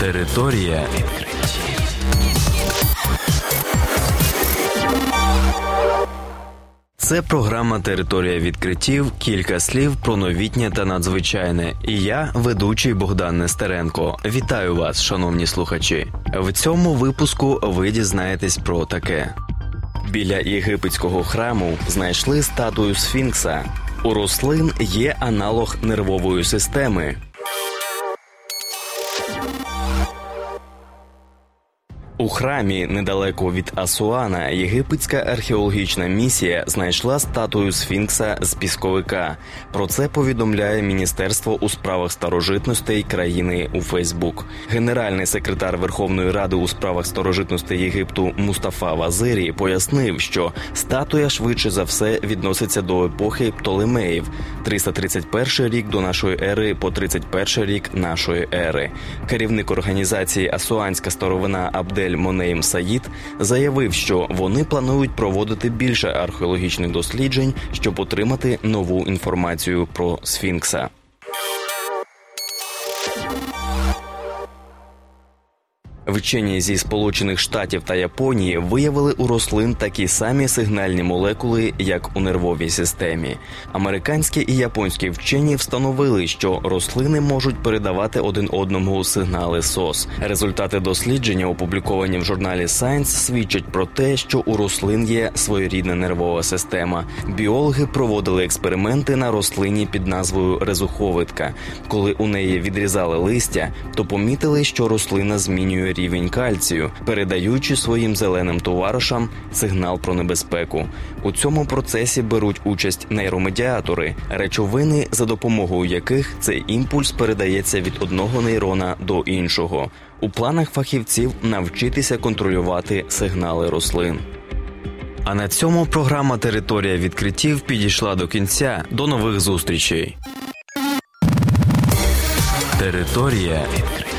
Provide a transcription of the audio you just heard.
Територія відкриттів. Це програма Територія відкриттів. Кілька слів про новітнє та надзвичайне. І я, ведучий Богдан Нестеренко. Вітаю вас, шановні слухачі. В цьому випуску ви дізнаєтесь про таке: біля єгипетського храму знайшли статую Сфінкса. У рослин є аналог нервової системи. У храмі недалеко від Асуана єгипетська археологічна місія знайшла статую Сфінкса з пісковика. Про це повідомляє Міністерство у справах старожитностей країни у Фейсбук. Генеральний секретар Верховної Ради у справах старожитностей Єгипту Мустафа Вазирі пояснив, що статуя швидше за все відноситься до епохи Птолемеїв, 331 рік до нашої ери по 31 рік нашої ери. Керівник організації Асуанська старовина Абдель Монеєм Саїд заявив, що вони планують проводити більше археологічних досліджень, щоб отримати нову інформацію про Сфінкса. Вчені зі Сполучених Штатів та Японії виявили у рослин такі самі сигнальні молекули, як у нервовій системі. Американські і японські вчені встановили, що рослини можуть передавати один одному сигнали СОС. Результати дослідження, опубліковані в журналі Science, свідчать про те, що у рослин є своєрідна нервова система. Біологи проводили експерименти на рослині під назвою резуховидка. Коли у неї відрізали листя, то помітили, що рослина змінює рівень кальцію, передаючи своїм зеленим товаришам сигнал про небезпеку. У цьому процесі беруть участь нейромедіатори, речовини, за допомогою яких цей імпульс передається від одного нейрона до іншого. У планах фахівців навчитися контролювати сигнали рослин. А на цьому програма Територія відкриттів підійшла до кінця. До нових зустрічей. Територія відкриттів.